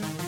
Bye.